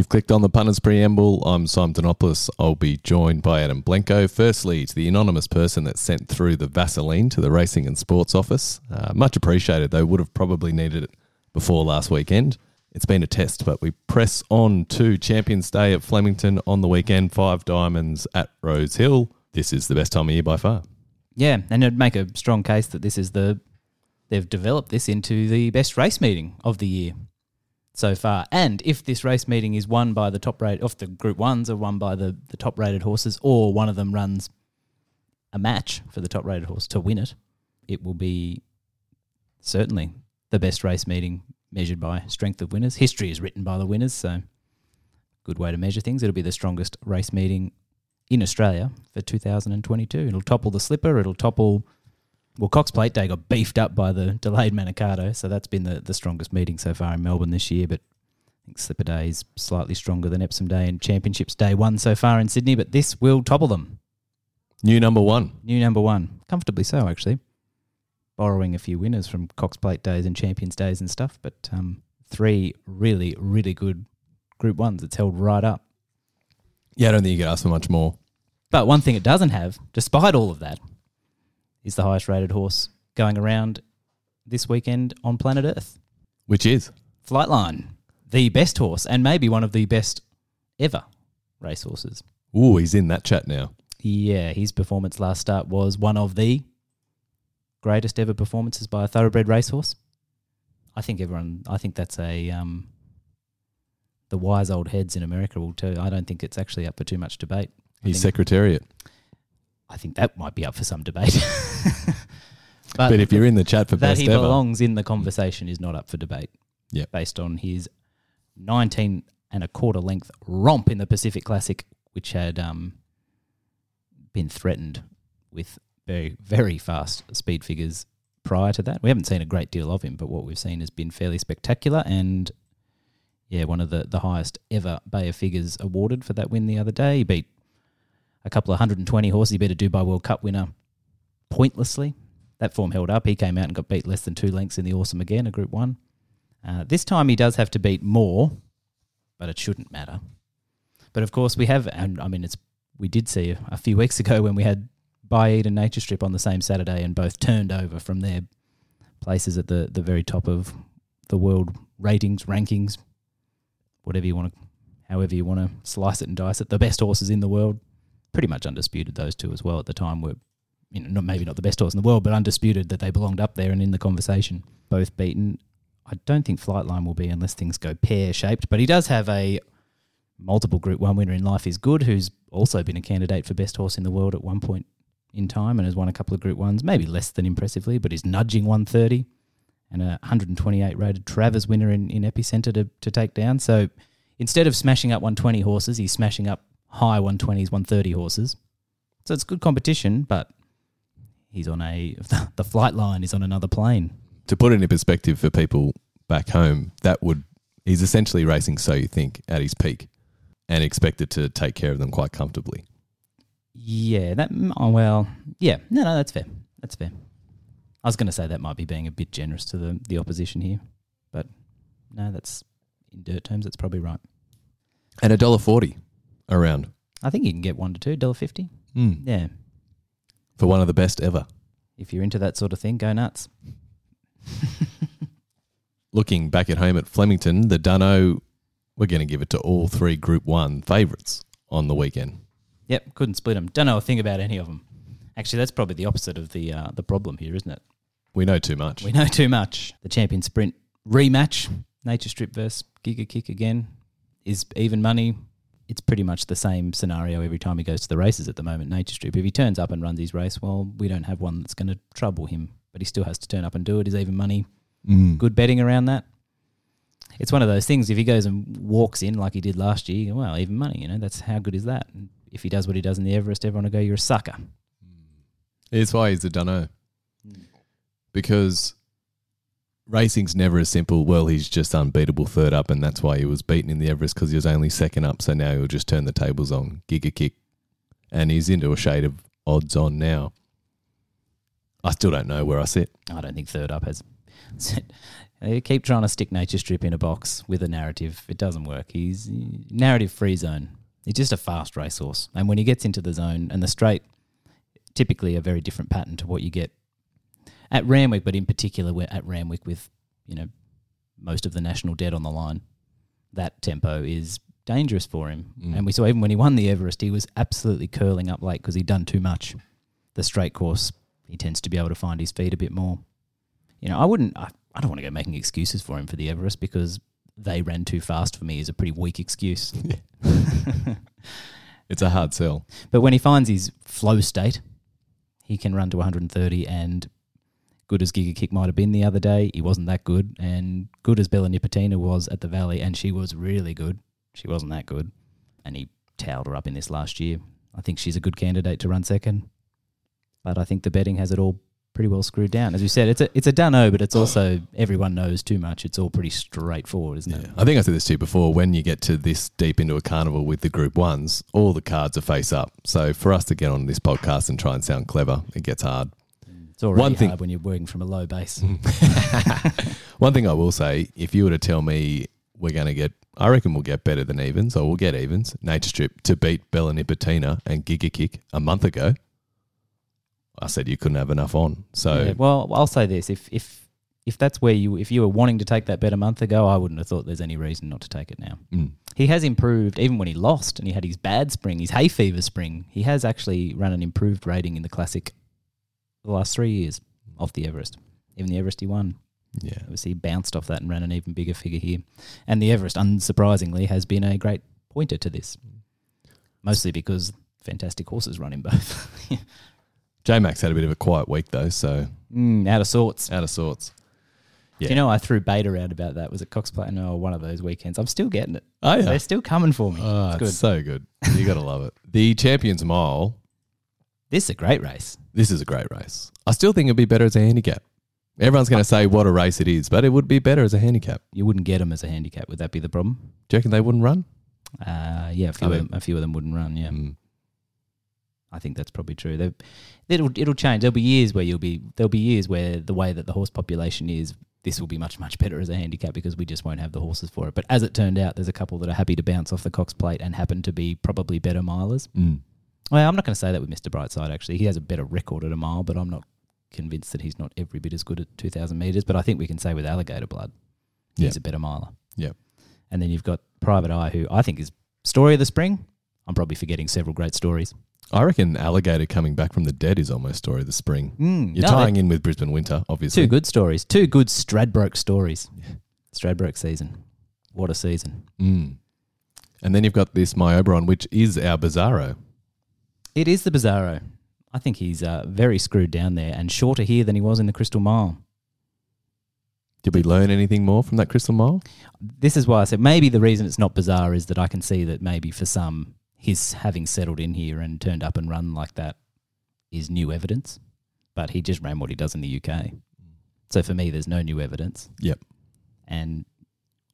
You've clicked on the punters preamble. I'm Simon Donopoulos. I'll be joined by Adam Blenko. Firstly, to the anonymous person that sent through the Vaseline to the Racing and Sports office. Uh, much appreciated, though. Would have probably needed it before last weekend. It's been a test, but we press on to Champions Day at Flemington on the weekend. Five diamonds at Rose Hill. This is the best time of year by far. Yeah, and it'd make a strong case that this is the they've developed this into the best race meeting of the year so far. And if this race meeting is won by the top rate, off the Group Ones are won by the the top rated horses, or one of them runs a match for the top rated horse to win it, it will be certainly the best race meeting measured by strength of winners. History is written by the winners, so good way to measure things. It'll be the strongest race meeting in Australia for 2022. It'll topple the slipper. It'll topple. Well, Cox Plate Day got beefed up by the delayed Manikato, so that's been the, the strongest meeting so far in Melbourne this year. But I think Slipper Day is slightly stronger than Epsom Day and Championships Day one so far in Sydney, but this will topple them. New number one. New number one. Comfortably so, actually. Borrowing a few winners from Cox Plate Days and Champions Days and stuff, but um, three really, really good Group Ones. It's held right up. Yeah, I don't think you could ask for much more. But one thing it doesn't have, despite all of that, is the highest rated horse going around this weekend on planet Earth. Which is? Flightline, the best horse and maybe one of the best ever racehorses. Ooh, he's in that chat now. Yeah, his performance last start was one of the greatest ever performances by a thoroughbred racehorse. I think everyone, I think that's a, um, the wise old heads in America will tell you. I don't think it's actually up for too much debate. Think- secretariat. I think that might be up for some debate. But, if you're in the chat for that he ever, belongs in the conversation is not up for debate. Yeah. Based on his 19 and a quarter length romp in the Pacific Classic, which had um, been threatened with very, very fast speed figures prior to that. We haven't seen a great deal of him, but what we've seen has been fairly spectacular and yeah, one of the, the highest ever Beyer figures awarded for that win the other day. He beat a couple of 120 horses. He beat a Dubai World Cup winner pointlessly. That form held up. He came out and got beat less than two lengths in the Awesome again, a Group One. Uh, this time he does have to beat more, but it shouldn't matter. But of course we have, and I mean it's we did see a, few weeks ago when we had Baaeed and Nature Strip on the same Saturday, and both turned over from their places at the the very top of the world ratings rankings, whatever you want to, however you want to slice it and dice it. The best horses in the world, pretty much undisputed. Those two as well at the time were you know, not maybe not the best horse in the world, but undisputed that they belonged up there and in the conversation. Both beaten. I don't think Flightline will be unless things go pear shaped, but he does have a multiple Group One winner in Life is Good, who's also been a candidate for best horse in the world at one point in time and has won a couple of Group Ones, maybe less than impressively, but is nudging 130 and a 128 rated Travers winner in, in Epicenter to, to take down. So instead of smashing up 120 horses, he's smashing up high 120s, 130 horses. So it's good competition, but he's on a the flight line is on another plane. to put it in perspective for people back home, that would he's essentially racing so you think at his peak and expected to take care of them quite comfortably. Yeah, that oh, well, yeah, no, no, that's fair. That's fair. I was going to say that might be being a bit generous to the the opposition here, but no, that's in dirt terms, that's probably right. And a dollar forty around I think you can get one to two dollar fifty. mm. Yeah, for one of the best ever. if you're into that sort of thing, go nuts. Looking back at home at Flemington, the Dunno, we're going to give it to all three Group One favourites on the weekend. Yep, couldn't split them. Don't know a thing about any of them. Actually, that's probably the opposite of the uh, the problem here, isn't it? We know too much. We know too much. The champion sprint rematch, Nature Strip versus Giga Kick again, is even money. It's pretty much the same scenario every time he goes to the races at the moment. Nature Strip. If he turns up and runs his race, well, we don't have one that's going to trouble him, but he still has to turn up and do it. Is even money. Mm. Good betting around that. It's one of those things. If he goes and walks in like he did last year, well, even money. You know, that's how good is that? And if he does what he does in the Everest, everyone will go, "You're a sucker." It's why he's a Dunno. Because racing's never as simple. Well, he's just unbeatable third up, and that's why he was beaten in the Everest because he was only second up. So now he'll just turn the tables on Giga Kick, and he's into a shade of odds on now. I still don't know where I sit. I don't think third up has. They keep trying to stick Nature Strip in a box with a narrative. It doesn't work. He's narrative free zone. He's just a fast racehorse. And when he gets into the zone and the straight, typically a very different pattern to what you get at Randwick, but in particular we're at Randwick with, you know, most of the national dead on the line. That tempo is dangerous for him. Mm. And we saw even when he won the Everest, he was absolutely curling up late because he'd done too much. The straight course, he tends to be able to find his feet a bit more. You know, I wouldn't, I, I don't want to go making excuses for him for the Everest because they ran too fast for me is a pretty weak excuse. It's a hard sell. But when he finds his flow state, he can run to 130 and good as Giga Kick might have been the other day, he wasn't that good. And good as Bella Nipotina was at the Valley, and she was really good, she wasn't that good. And he towed her up in this last year. I think she's a good candidate to run second. But I think the betting has it all pretty well screwed down. As you said, it's a it's a dunno, but it's also everyone knows too much. It's all pretty straightforward, isn't it? I think I said this to you before. When you get to this deep into a carnival with the group ones, all the cards are face up. So for us to get on this podcast and try and sound clever, it gets hard. It's already One thing- hard when you're working from a low base. One thing I will say, if you were to tell me we're going to get, I reckon we'll get better than evens, or we'll get evens, Nature Strip to beat Bella Nipotina and Giga Kick a month ago, I said you couldn't have enough on. So Yeah, well, I'll say this: if if if that's where you if you were wanting to take that bet a month ago, I wouldn't have thought there's any reason not to take it now. mm, He has improved even when he lost and he had his bad spring, his hay fever spring. He has actually run an improved rating in the classic the last three years off the Everest. Even the Everest he won. yeah, Obviously, he bounced off that and ran an even bigger figure here. And the Everest, unsurprisingly, has been a great pointer to this. Mostly because fantastic horses run in both. J Max had a bit of a quiet week though, so mm, out of sorts. out of sorts. Do you know I threw bait around about that? Was it Cox Platinum or one of those weekends? I'm still getting it. Oh yeah, They're still coming for me. oh, it's good. it's so good. You got to love it. The Champions Mile. This is a great race. This is a great race. I still think it'd be better as a handicap. Everyone's going to say what a race it is, but it would be better as a handicap. You wouldn't get them as a handicap. Would that be the problem? Do you reckon they wouldn't run? Uh, yeah, a few, I of mean- them, a few of them wouldn't run. Yeah, Mm. I think that's probably true. They, it'll it'll change. There'll be years where you'll be there'll be years where the way that the horse population is, this will be much much better as a handicap because we just won't have the horses for it. But as it turned out, there's a couple that are happy to bounce off the Cox plate and happen to be probably better milers. Mm. Well, I'm not going to say that with Mr. Brightside. Actually, he has a better record at a mile, but I'm not convinced that he's not every bit as good at 2,000 meters. But I think we can say with Alligator Blood, he's Yeah. a better miler. Yep. And then you've got Private Eye, who I think is story of the spring. I'm probably forgetting several great stories. I reckon Alligator coming back from the dead is almost story of the spring. Mm, You're no, tying in with Brisbane Winter, obviously. two good stories, two good Stradbroke stories. Stradbroke season, what a season! Mm. And then you've got this My Oberon, which is our Bizarro. It is the Bizarro. I think he's uh, very screwed down there and shorter here than he was in the Crystal Mile. Did we learn anything more from that Crystal Mile? this is why I said maybe the reason it's not bizarre is that I can see that maybe for some, his having settled in here and turned up and run like that is new evidence. But he just ran what he does in the UK. So for me, there's no new evidence. Yep. And,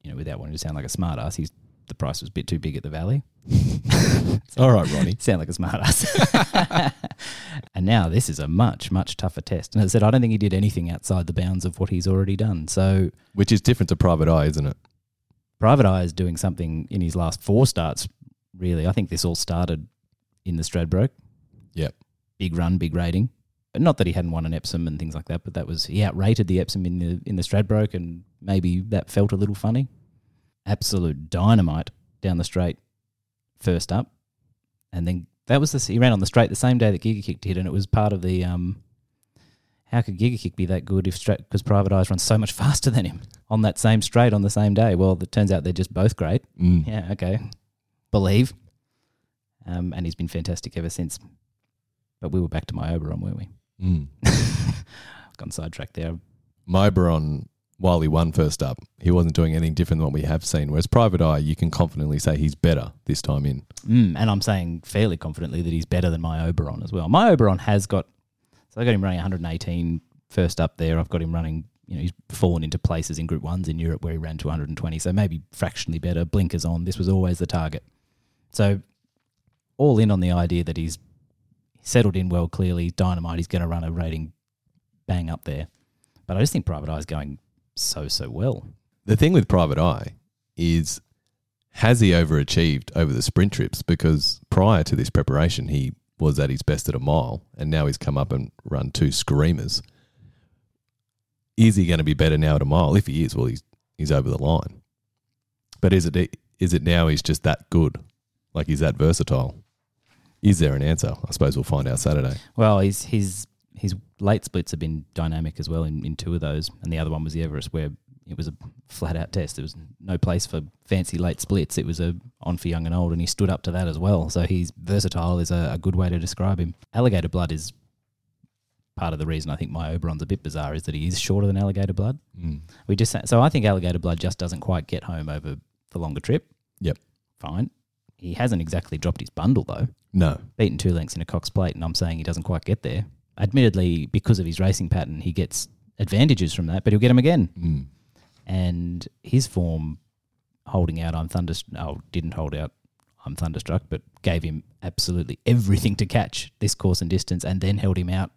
you know, without wanting to sound like a smartass, he's the price was a bit too big at the Valley. All right, Ronnie. Sound like a smartass. and now this is a much, much tougher test. And as I said, I don't think he did anything outside the bounds of what he's already done. So Which is different to Private Eye, isn't it? Private Eye is doing something in his last four starts, really. I think this all started in the Stradbroke. Yep. Big run, big rating. But not that he hadn't won an Epsom and things like that, but that was he outrated the Epsom in the in the Stradbroke and maybe that felt a little funny. Absolute dynamite down the straight first up. And then that was the he ran on the straight the same day that Giga Kick did, and it was part of the um how could Giga Kick be that good if straight because Private Eyes run so much faster than him on that same straight on the same day? Well, it turns out they're just both great. Mm. Yeah, okay. Believe. Um, and he's been fantastic ever since. But we were back to my Oberon, weren't we? Mm. Gone sidetracked there. My While he won first up, he wasn't doing anything different than what we have seen. Whereas Private Eye, you can confidently say he's better this time in. Mm, and I'm saying fairly confidently that he's better than my Oberon as well. My Oberon has got, so I got him running 118 first up there. I've got him running, you know, he's fallen into places in Group 1s in Europe where he ran 220. So maybe fractionally better. Blinkers on. This was always the target. So all in on the idea that he's settled in well clearly. Dynamite, he's going to run a rating bang up there. But I just think Private Eye is going so so well. The thing with Private Eye is has he overachieved over the sprint trips? Because prior to this preparation, he was at his best at a mile, and now he's come up and run two screamers. Is he going to be better now at a mile? If he is, well, he's he's over the line. But is it is it now he's just that good? Like he's that versatile? Is there an answer? I suppose we'll find out Saturday. Well, he's his his late splits have been dynamic as well in, in two of those, and the other one was the Everest where it was a flat out test. There was no place for fancy late splits. It was a on for young and old, and he stood up to that as well. So he's versatile is a, a good way to describe him. Alligator blood is part of the reason I think my Oberon's a bit bizarre is that he is shorter than alligator blood. Mm. We just so I think alligator blood just doesn't quite get home over the longer trip. Yep. Fine. He hasn't exactly dropped his bundle though. No. Beaten two lengths in a Cox plate, and I'm saying he doesn't quite get there. Admittedly, because of his racing pattern, he gets advantages from that, but he'll get them again. Mm. And his form holding out, I'm thunderstruck. Oh, didn't hold out. I'm thunderstruck, but gave him absolutely everything to catch this course and distance, and then held him out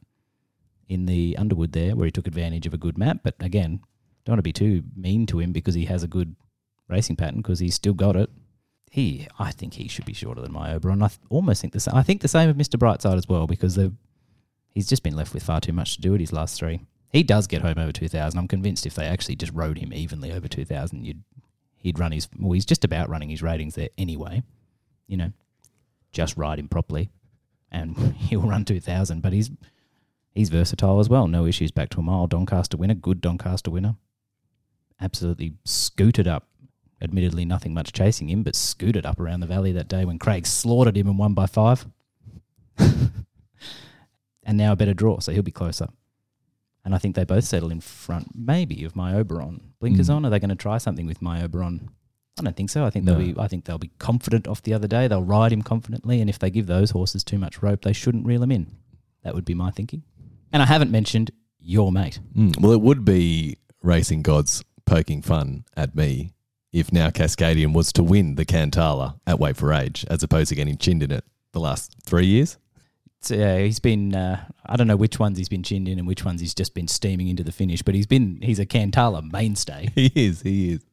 in the Underwood there, where he took advantage of a good map. But again, don't want to be too mean to him because he has a good racing pattern because he's still got it. He, I think he should be shorter than my Oberon. I th- almost think the same. I think the same with Mr. Brightside as well because they've- he's just been left with far too much to do at his last three. He does get home over 2,000. I'm convinced if they actually just rode him evenly over 2,000, you'd, he'd run his. Well, he's just about running his ratings there anyway. You know, just ride him properly and he'll run 2,000. But he's he's versatile as well. No issues back to a mile. Doncaster winner, good Doncaster winner. Absolutely scooted up. Admittedly, nothing much chasing him, but scooted up around the valley that day when Craig slaughtered him and won by five. and now a better draw, so he'll be closer. And I think they both settle in front, maybe, of my Oberon. Blinkers Mm. on? Are they going to try something with my Oberon? I don't think so. I think No. they'll be. I think they'll be confident off the other day. They'll ride him confidently, and if they give those horses too much rope, they shouldn't reel him in. That would be my thinking. And I haven't mentioned your mate. Mm. Well, it would be racing gods poking fun at me if now Cascadian was to win the Cantala at Wait for Age, as opposed to getting chinned in it the last three years. So, yeah, he's been. Uh, I don't know which ones he's been chinned in and which ones he's just been steaming into the finish. But he's been. He's a Cantala mainstay. He is. He is.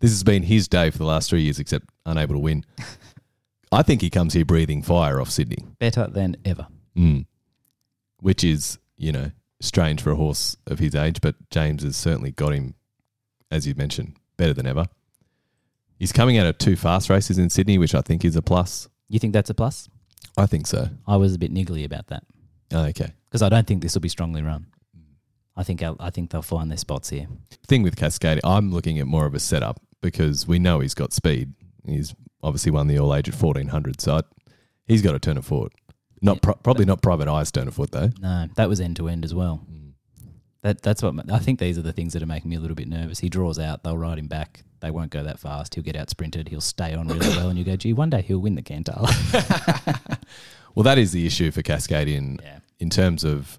This has been his day for the last three years, except unable to win. I think he comes here breathing fire off Sydney, Better than ever. mm. which is, you know, strange for a horse of his age, but James has certainly got him, as you mentioned, better than ever. He's coming out of two fast races in Sydney, which I think is a plus. You think that's a plus? I think so. I was a bit niggly about that Oh, okay. because I don't think this will be strongly run. I think I'll, I think they'll find their spots here. Thing with Cascade, I'm looking at more of a setup because we know he's got speed. He's obviously won the All Age at 1400, so I, he's got a turn of foot. Not pro- probably not private eyes turn of foot though. No, that was end to end as well. Hmm. That that's what I think. These are the things that are making me a little bit nervous. He draws out, they'll ride him back. They won't go that fast. He'll get out sprinted. He'll stay on really well, and you go, gee, one day he'll win the Cantala. Well, that is the issue for Cascadian yeah, in terms of.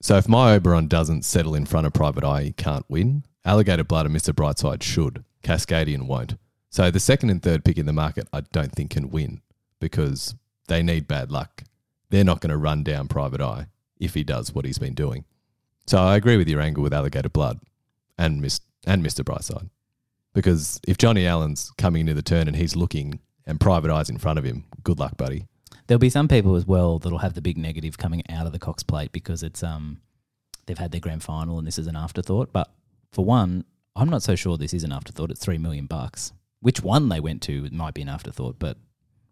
So if my Oberon doesn't settle in front of Private Eye, he can't win. Alligator Blood and Mr. Brightside should. Cascadian won't. So the second and third pick in the market, I don't think can win because they need bad luck. They're not going to run down Private Eye if he does what he's been doing. So I agree with your angle with Alligator Blood and Miss and Mr. Brightside because if Johnny Allen's coming into the turn and he's looking and Private Eye's in front of him, good luck, buddy. there'll be some people as well that'll have the big negative coming out of the Cox Plate because it's um they've had their grand final and this is an afterthought. But for one, I'm not so sure this is an afterthought. It's three million bucks. Which one they went to might be an afterthought, but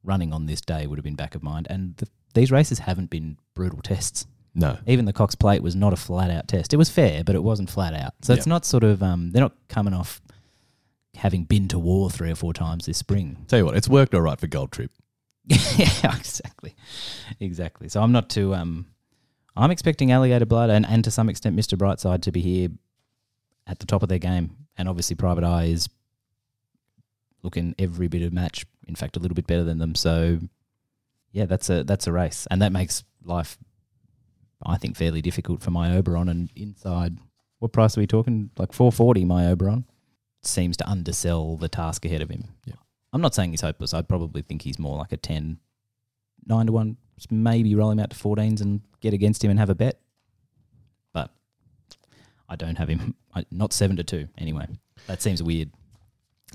running on this day would have been back of mind. And the, these races haven't been brutal tests. No. Even the Cox Plate was not a flat out test. It was fair, but it wasn't flat out. So it's not sort of um, they're not coming off having been to war three or four times this spring. Tell you what, it's worked all right for Gold Trip. yeah, exactly, exactly. So I'm not too. Um, I'm expecting Alligator Blood and, and to some extent Mr. Brightside to be here at the top of their game, and obviously Private Eye is looking every bit of match. In fact, a little bit better than them. So yeah, that's a that's a race, and that makes life, I think, fairly difficult for my Oberon. And inside, what price are we talking? Like four forty. My Oberon seems to undersell the task ahead of him. Yeah. I'm not saying he's hopeless. I'd probably think he's more like a 10, 9 to 1. Maybe roll him out to 14s and get against him and have a bet. But I don't have him. I, not seven to two anyway. That seems weird.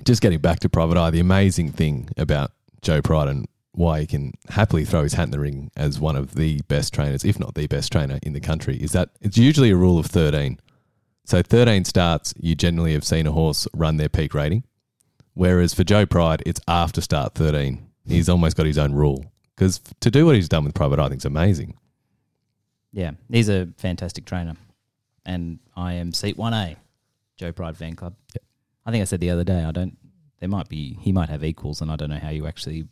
Just getting back to Private Eye, the amazing thing about Joe Pride and why he can happily throw his hat in the ring as one of the best trainers, if not the best trainer in the country, is that it's usually a rule of 13. So 13 starts, you generally have seen a horse run their peak rating. Whereas for Joe Pride, it's after start 13. He's almost got his own rule. Because to do what he's done with Private I think is amazing. Yeah, he's a fantastic trainer, and I am seat one A, Joe Pride fan club. Yep. I think I said the other day I don't. There might be he might have equals, and I don't know how you actually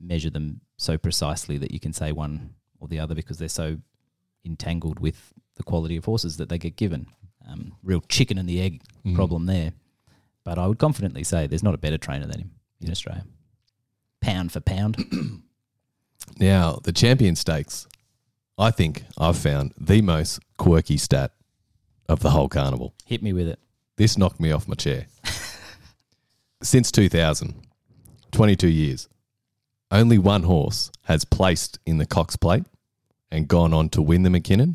measure them so precisely that you can say one or the other because they're so entangled with the quality of horses that they get given. Um, real chicken and the egg Mm. problem there. But I would confidently say there's not a better trainer than him in Australia. Pound for pound. Now, the Champion Stakes, I think I've found the most quirky stat of the whole carnival. Hit me with it. This knocked me off my chair. Since 2000, 22 years, only one horse has placed in the Cox Plate and gone on to win the McKinnon.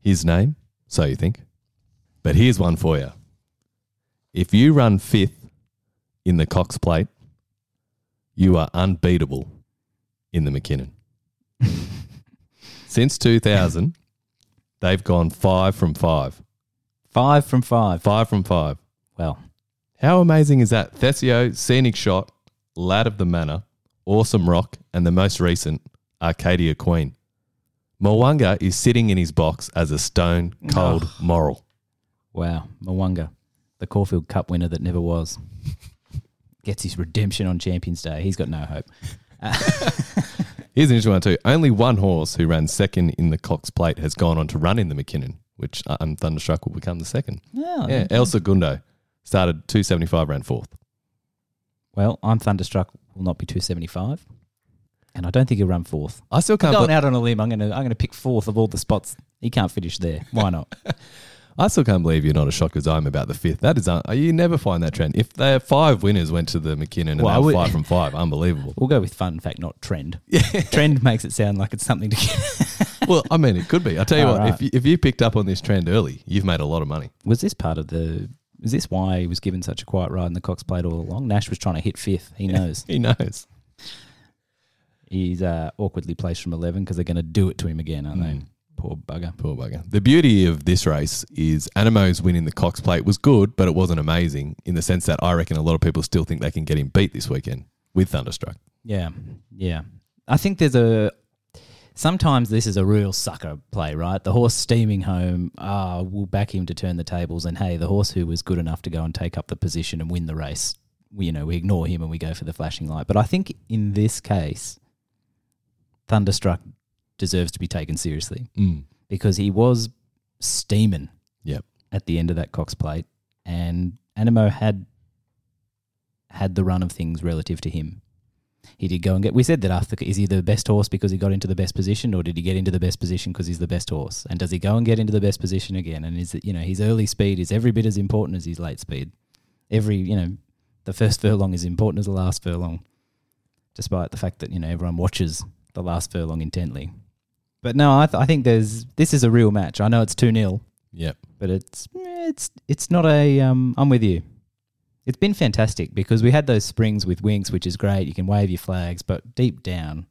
His name, so you think. But here's one for you. If you run fifth in the Cox Plate, you are unbeatable in the McKinnon. Since 2000, they've gone five from five. Five from five. Five from five. Well, How amazing is that? Thesio, Scenic Shot, Lad of the Manor, Awesome Rock, and the most recent, Arcadia Queen. Mwanga is sitting in his box as a stone cold moral. Wow, Mwanga, the Caulfield Cup winner that never was, gets his redemption on Champions Day. He's got no hope. Here's an interesting one too. Only one horse who ran second in the Cox Plate has gone on to run in the McKinnon, which uh, I'm thunderstruck will become the second. Oh, Yeah, El Segundo started 275, ran fourth. Well, I'm thunderstruck. Will not be 275, and I don't think he'll run fourth. I still can't. Going be- out on a limb, I'm gonna I'm gonna pick fourth of all the spots. He can't finish there. Why not? I still can't believe you're not as shocked as I'm about the fifth. That is, un- you never find that trend. If there five winners went to the McKinnon and Well, they were five from five, unbelievable. we'll go with fun fact, not trend. Trend makes it sound like it's something to get. well, I mean, it could be. I tell you Oh, what, right. if you, if you picked up on this trend early, you've made a lot of money. Was this part of the? Is this why he was given such a quiet ride in the Cox Plate all along? Nash was trying to hit fifth. He knows. He knows. He's uh, awkwardly placed from 11 because they're going to do it to him again, aren't Mm. they? Poor bugger. Poor bugger. The beauty of this race is Anamoe's win in the Cox Plate was good, but it wasn't amazing in the sense that I reckon a lot of people still think they can get him beat this weekend with Thunderstruck. Yeah, yeah. I think there's a. Sometimes this is a real sucker play, right? The horse steaming home. Ah, we'll back him to turn the tables, and hey, the horse who was good enough to go and take up the position and win the race, we, you know, we ignore him and we go for the flashing light. But I think in this case, Thunderstruck deserves to be taken seriously Mm. because he was steaming Yep. at the end of that Cox plate, and Anamoe had had the run of things relative to him. He did go and get. We said that after is he the best horse because he got into the best position, or did he get into the best position because he's the best horse? And does he go and get into the best position again? And is it you know his early speed is every bit as important as his late speed. Every you know, the first furlong is important as the last furlong, despite the fact that you know everyone watches the last furlong intently. But no, I, th- I think there's this is a real match. I know it's two 0 Yep. but it's it's it's not a. Um, I'm with you. It's been fantastic because we had those springs with Winks, which is great. You can wave your flags, but deep down,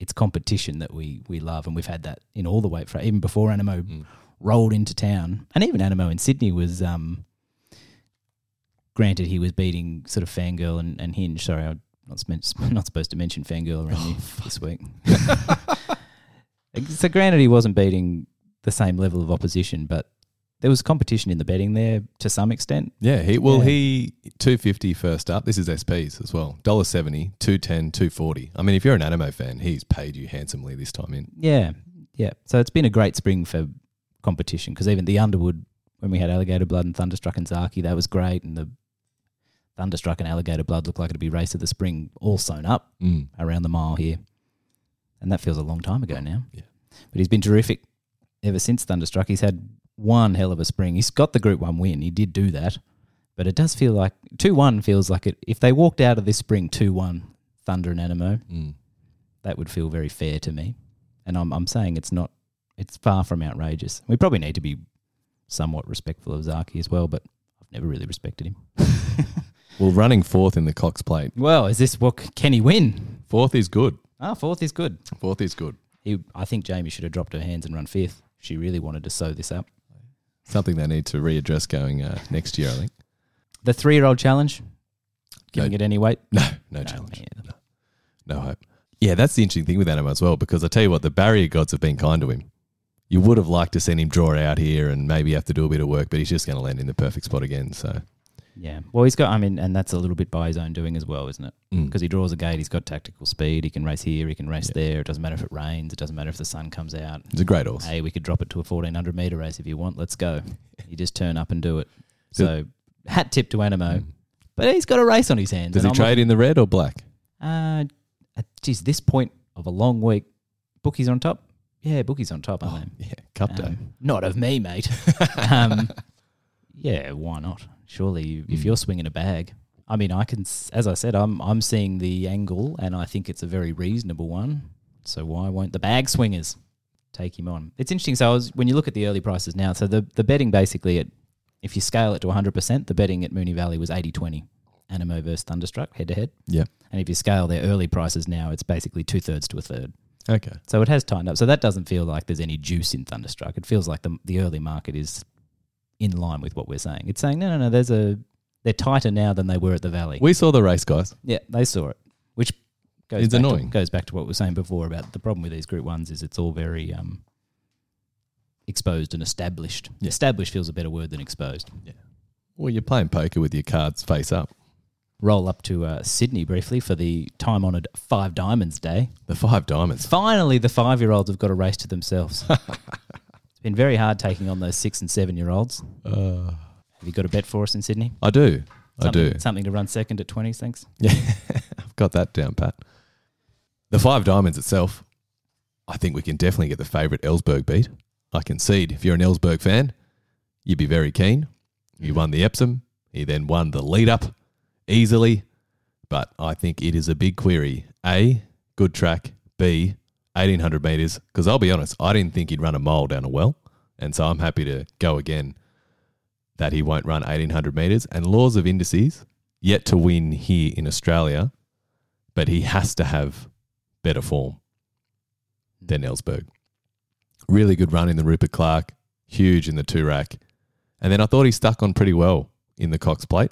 it's competition that we we love, and we've had that in all the weight for even before Anamoe Mm. rolled into town, and even Anamoe in Sydney was. Um, granted, he was beating sort of Fangirl and, and Hinge. Sorry, I'm not, not supposed to mention Fangirl around you this week. so, granted, he wasn't beating the same level of opposition, but there was competition in the betting there to some extent. Yeah, he well Yeah. he 250 first up. This is SPs as well. $1.70, 210, 240. I mean, if you're an Anamoe fan, he's paid you handsomely this time in. Yeah, yeah. So it's been a great spring for competition because even the Underwood, when we had Alligator Blood and Thunderstruck and Zaaki, that was great, and the Thunderstruck and Alligator Blood looked like it'd be race of the spring, all sewn up Mm. around the mile here, and that feels a long time ago now. Yeah. but he's been terrific ever since Thunderstruck. He's had one hell of a spring. He's got the Group One win. He did do that, but it does feel like two one feels like it. If they walked out of this spring two one, Thunder and Anamoe, Mm. that would feel very fair to me. And I'm I'm saying it's not it's far from outrageous. We probably need to be somewhat respectful of Zaaki as well, but I've never really respected him. Well, running fourth in the Cox Plate. Well, is this what can he win? Fourth is good. Ah, fourth is good. Fourth is good. He, I think Jamie should have dropped her hands and run fifth. She really wanted to sew this up. Something they need to readdress going uh, next year, I think. The three-year-old challenge, giving No. it any weight? No, no No, challenge. yeah. No hope. Yeah, that's the interesting thing with Anamoe as well, because I tell you what, the barrier gods have been kind to him. You would have liked to seen him draw out here and maybe have to do a bit of work, but he's just going to land in the perfect spot again. So, Yeah. Well, he's got. I mean, and that's a little bit by his own doing as well, isn't it? mm. Because he draws a gate. He's got tactical speed. He can race here. He can race Yeah. there. It doesn't matter if it rains. It doesn't matter if the sun comes out. It's a great horse. Hey, we could drop it to a fourteen hundred meter race if you want. Let's go. You just turn up and do it. So hat tip to Anamoe, Mm. but he's got a race on his hands. Does he I'm trade in the red or black? Uh, uh, geez, this point of a long week, bookies on top. Yeah, bookies on top, aren't yeah, cup they? day. Um, not of me, mate. um, yeah, why not? Surely, if Mm. you're swinging a bag, I mean, I can. As I said, I'm I'm seeing the angle, and I think it's a very reasonable one. So why won't the bag swingers take him on? It's interesting. So I was when you look at the early prices now. So the the betting basically at if you scale it to 100, percent the betting at Moonee Valley was 80-20. Anamoe versus Thunderstruck head to head. Yeah. And if you scale their early prices now, it's basically two thirds to a third. Okay. So it has tightened up. So that doesn't feel like there's any juice in Thunderstruck. It feels like the the early market is in line with what we're saying. It's saying no, no, no. There's a they're tighter now than they were at the Valley. We saw the race, guys. yeah, they saw it, which goes It's back annoying. To, goes back to what we were saying before about the problem with these Group Ones is it's all very um, exposed and established. Yeah. Established feels a better word than exposed. Yeah. Well, you're playing poker with your cards face up. Roll up to uh, Sydney briefly for the time honoured Five Diamonds Day. The five diamonds. Finally, the five year olds have got a race to themselves. been very hard taking on those six and seven year olds. Uh, Have you got a bet for us in Sydney? I do. I Something, do. Something to run second at 20s, thanks. Yeah, I've got that down, Pat. The five diamonds itself, I think we can definitely get the favourite Ellsberg beat. I concede, if you're an Ellsberg fan, you'd be very keen. He won the Epsom. He then won the lead up easily. But I think it is a big query. A, good track. B, 1800 metres. Because I'll be honest, I didn't think he'd run a mile down a well. And so I'm happy to go again that he won't run 1800 metres. And laws of indices, yet to win here in Australia, but he has to have better form than Ellsberg. Really good run in the Rupert Clarke, huge in the Toorak. And then I thought he stuck on pretty well in the Cox plate.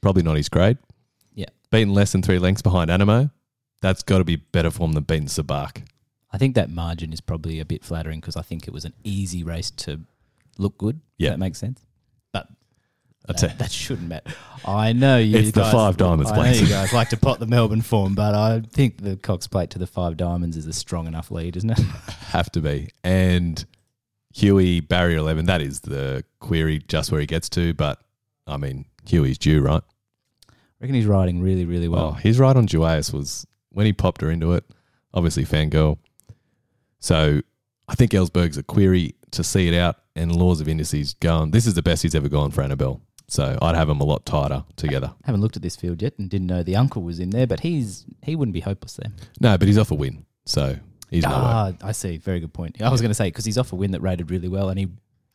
Probably not his grade. Yeah. Beaten less than three lengths behind Anamoe. That's got to be better form than beating Sabak. I think that margin is probably a bit flattering because I think it was an easy race to look good. Yeah. That makes sense. But that, that shouldn't matter. I know you It's the five diamonds, I know you guys like to pot the Melbourne form, but I think the Cox plate to the five diamonds is a strong enough lead, isn't it? have to be. And Huey, barrier 11, that is the query just where he gets to. But I mean, Huey's due, right? I reckon he's riding really, really well. Oh, his ride on Duais was when he popped her into it, obviously fangirl. So I think Ellsberg's a query to see it out and laws of indices going. This is the best he's ever gone for Annabel. So I'd have him a lot tighter together. Haven't looked at this field yet and didn't know the uncle was in there, but he's he wouldn't be hopeless there. No, but he's off a win. So he's no way. ah, I see. Very good point. I was going to say because he's off a win that rated really well and he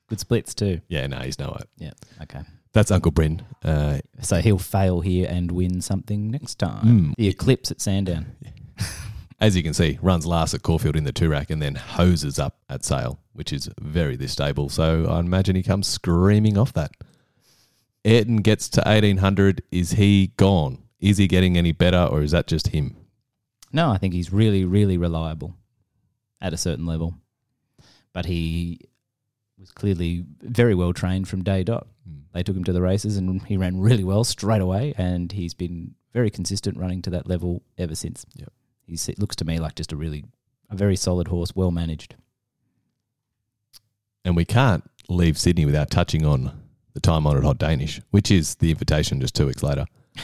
good splits too. Yeah, no, he's no way. Yeah. Okay. That's Uncle Bryn. Uh, So he'll fail here and win something next time. Mm. The Eclipse at Sandown. as you can see, runs last at Caulfield in the Toorak and then hoses up at Sale, which is very this stable. So I imagine he comes screaming off that. Ayrton gets to 1800. Is he gone? Is he getting any better or is that just him? No, I think he's really, really reliable at a certain level. But he was clearly very well trained from day dot. Hmm. They took him to the races and he ran really well straight away. And he's been very consistent running to that level ever since. Yep. It looks to me like just a really, a very solid horse, well managed. And we can't leave Sydney without touching on the time honoured Hot Danish, which is the invitation just two weeks later.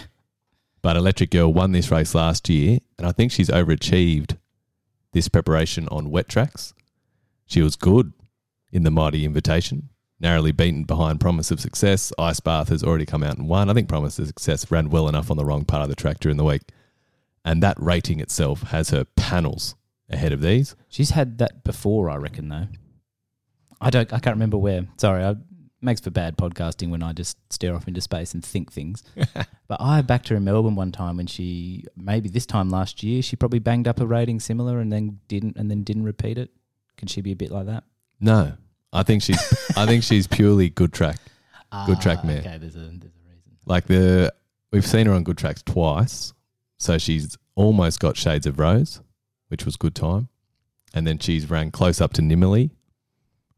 But Electric Girl won this race last year, and I think she's overachieved this preparation on wet tracks. She was good in the Mighty Invitation, narrowly beaten behind Promise of Success. Ice Bath has already come out and won. I think Promise of Success ran well enough on the wrong part of the track during the week. And that rating itself has her panels ahead of these. She's had that before, I reckon, though. I don't. I can't remember where. Sorry, I makes for bad podcasting when I just stare off into space and think things. but I backed her in Melbourne one time when she maybe this time last year she probably banged up a rating similar and then didn't and then didn't repeat it. Can she be a bit like that? No, I think she's. I think she's purely good track. Good track Ah, mare. Okay, there's a there's a reason. Like the we've seen her on good tracks twice, so she's almost got shades of rose, which was good time, and then she's ran close up to Nimmerley,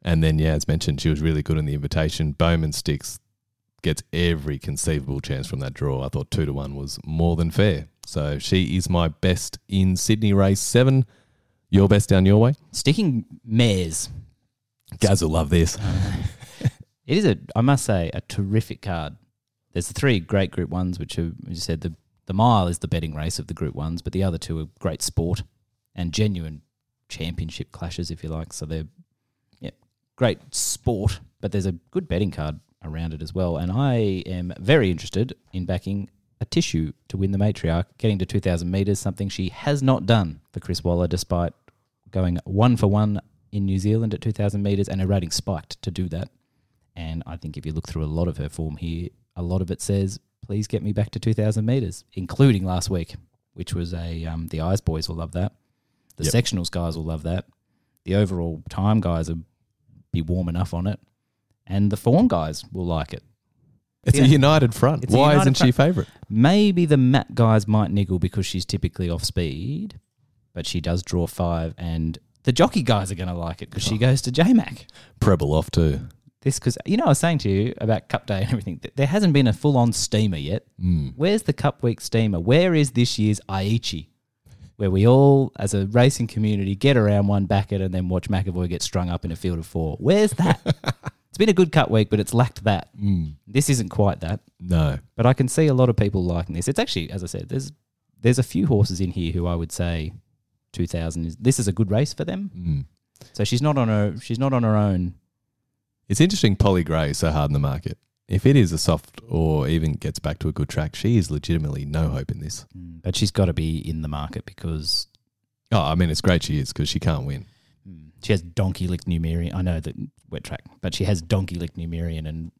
and then yeah, as mentioned, she was really good in the invitation. Bowman Sticks gets every conceivable chance from that draw. I thought two to one was more than fair, so she is my best in Sydney race seven. Your best down your way. Sticking mares. Gaz will love this. It is a, I must say, a terrific card. There's the three great Group Ones, which are, as you said, the the mile is the betting race of the Group Ones, but the other two are great sport and genuine championship clashes, if you like. So they're, yeah, great sport, but there's a good betting card around it as well. And I am very interested in backing Atishu to win the matriarch, getting to 2,000 metres, something she has not done for Chris Waller, despite going one for one in New Zealand at 2,000 metres, and her rating spiked to do that. And I think if you look through a lot of her form here, a lot of it says, please get me back to 2,000 metres, including last week, which was a, um, the Eyes boys will love that. The Yep. sectionals guys will love that. The overall time guys will be warm enough on it. And the form guys will like it. It's Yeah. a united front. It's Why united isn't she favourite? Maybe the Matt guys might niggle because she's typically off speed, but she does draw five. And the jockey guys are going to like it because she goes to JMac. Preble off too. This because you know I was saying to you about Cup Day and everything. th- There hasn't been a full on steamer yet. Mm. Where's the Cup Week steamer? Where is this year's Aichi? Where we all, as a racing community, get around one backet and then watch McAvoy get strung up in a field of four. Where's that? it's been a good Cup Week, but it's lacked that. Mm. This isn't quite that. No. But I can see a lot of people liking this. It's actually, as I said, there's there's a few horses in here who I would say, two thousand is this is a good race for them. Mm. So she's not on her she's not on her own. It's interesting Polly Gray is so hard in the market. If it is a soft or even gets back to a good track, she is legitimately no hope in this. But she's got to be in the market because Oh, I mean, it's great she is because she can't win. mm, she has donkey licked Numerian. I know that wet track, but she has donkey licked Numerian and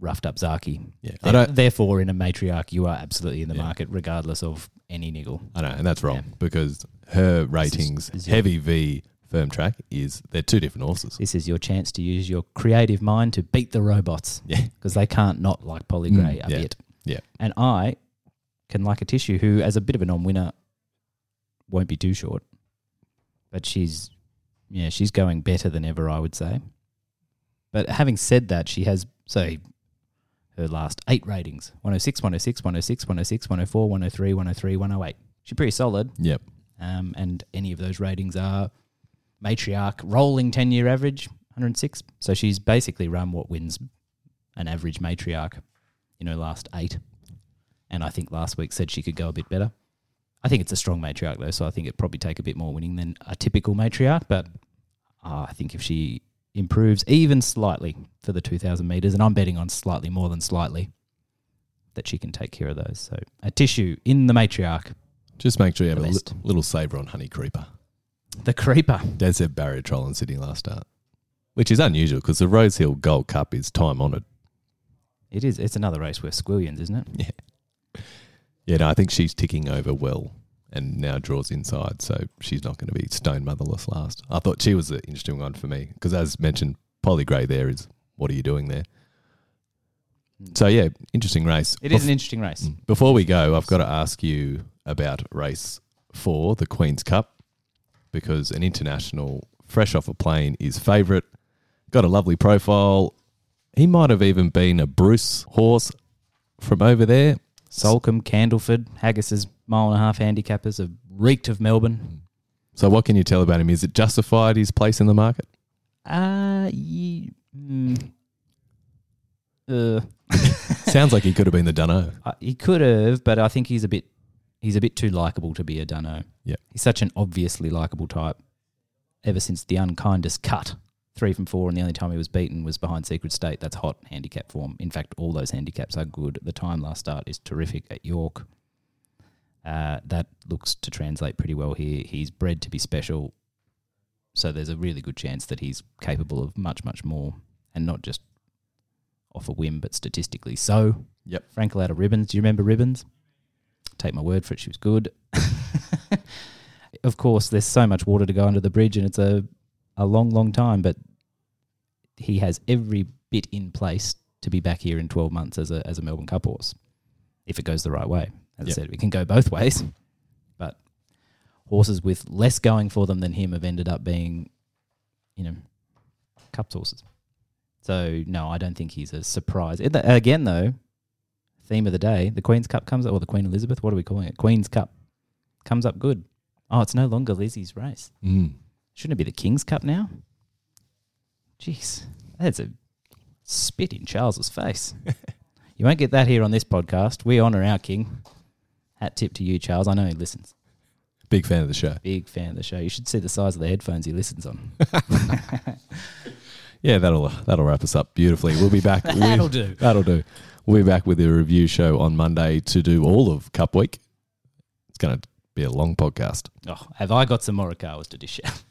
roughed up Zaaki. Yeah, I don't. Therefore, in a matriarch, you are absolutely in the Yeah. market, regardless of any niggle. I know, and that's wrong Yeah. because her ratings, This is your- heavy V, firm track, is they're two different horses. This is your chance to use your creative mind to beat the robots Yeah, because they can't not like Polly Mm, Gray a yeah. bit. Yeah. And I can like Atishu who, as a bit of a non-winner, won't be too short. But she's, yeah, she's going better than ever, I would say. But having said that, she has so her last eight ratings 106, 106, 106, 106, 104, 103, 103, 108. She's pretty solid. yep. Um, and any of those ratings are matriarch rolling 10 year average 106 so she's basically run what wins an average matriarch in her last eight. And i think last week said she could go a bit better. I think it's a strong matriarch though so i think it'd probably take a bit more winning than a typical matriarch. But uh, i think if she improves even slightly for the 2000 meters and i'm betting on slightly more than slightly that she can take care of those. So Atishu in the matriarch Just make sure you have a li- little saver on Honey Creeper. The creeper Des said barrier trial in Sydney last start, which is unusual because the Rose Hill Gold Cup is time honoured. It is. It's another race where squillions, isn't it? Yeah, Yeah, no, I think she's ticking over well and now draws inside, so she's not going to be stone motherless last. I thought she was an interesting one for me because, as mentioned, Polly Gray there is what are you doing there? So, yeah, interesting race. It is an interesting race. Mm. Before we go, I've got to ask you about race four, the Queen's Cup, because an international fresh off a plane is favourite. Got a lovely profile. He might have even been a Bruce horse from over there. Solcombe, Candleford, Haggas's mile and a half handicappers have reeked of Melbourne. So, what can you tell about him? Is it justified his place in the market? Uh, ye, mm, uh, Sounds like he could have been the Dunno. uh, he could have, but I think he's a bit he's a bit too likable to be a dunno. Yep. He's such an obviously likable type. Ever since the unkindest cut, three from four, and the only time he was beaten was behind Secret State. That's hot handicap form. In fact, all those handicaps are good. The time last start is terrific at York. Uh, that looks to translate pretty well here. He's bred to be special, so there's a really good chance that he's capable of much, much more, and not just off a whim, but statistically so. Yep. Frankel out of ribbons. Do you remember ribbons? Take my word for it, she was good. of course, there's so much water to go under the bridge, and it's a a long, long time. But he has every bit in place to be back here in 12 months as a as a Melbourne Cup horse, if it goes the right way. As Yep. I said, it can go both ways. But horses with less going for them than him have ended up being, you know, Cups horses. So no, I don't think he's a surprise. Again, though, theme of the day, the Queen's Cup comes up, or the Queen Elizabeth. What are we calling it? Queen's Cup comes up good. Oh, it's no longer Lizzie's race. Mm. Shouldn't it be the King's Cup now? Jeez, that's a spit in Charles's face. you won't get that here on this podcast. We honour our King. Hat tip to you, Charles. I know he listens. Big fan of the show. Big fan of the show. You should see the size of the headphones he listens on. Yeah, that'll that'll wrap us up beautifully. We'll be back. That'll with, do. That'll do. We'll be back with a review show on Monday to do all of Cup Week. It's going to be a long podcast. Oh, have I got some Morikawas to dish out?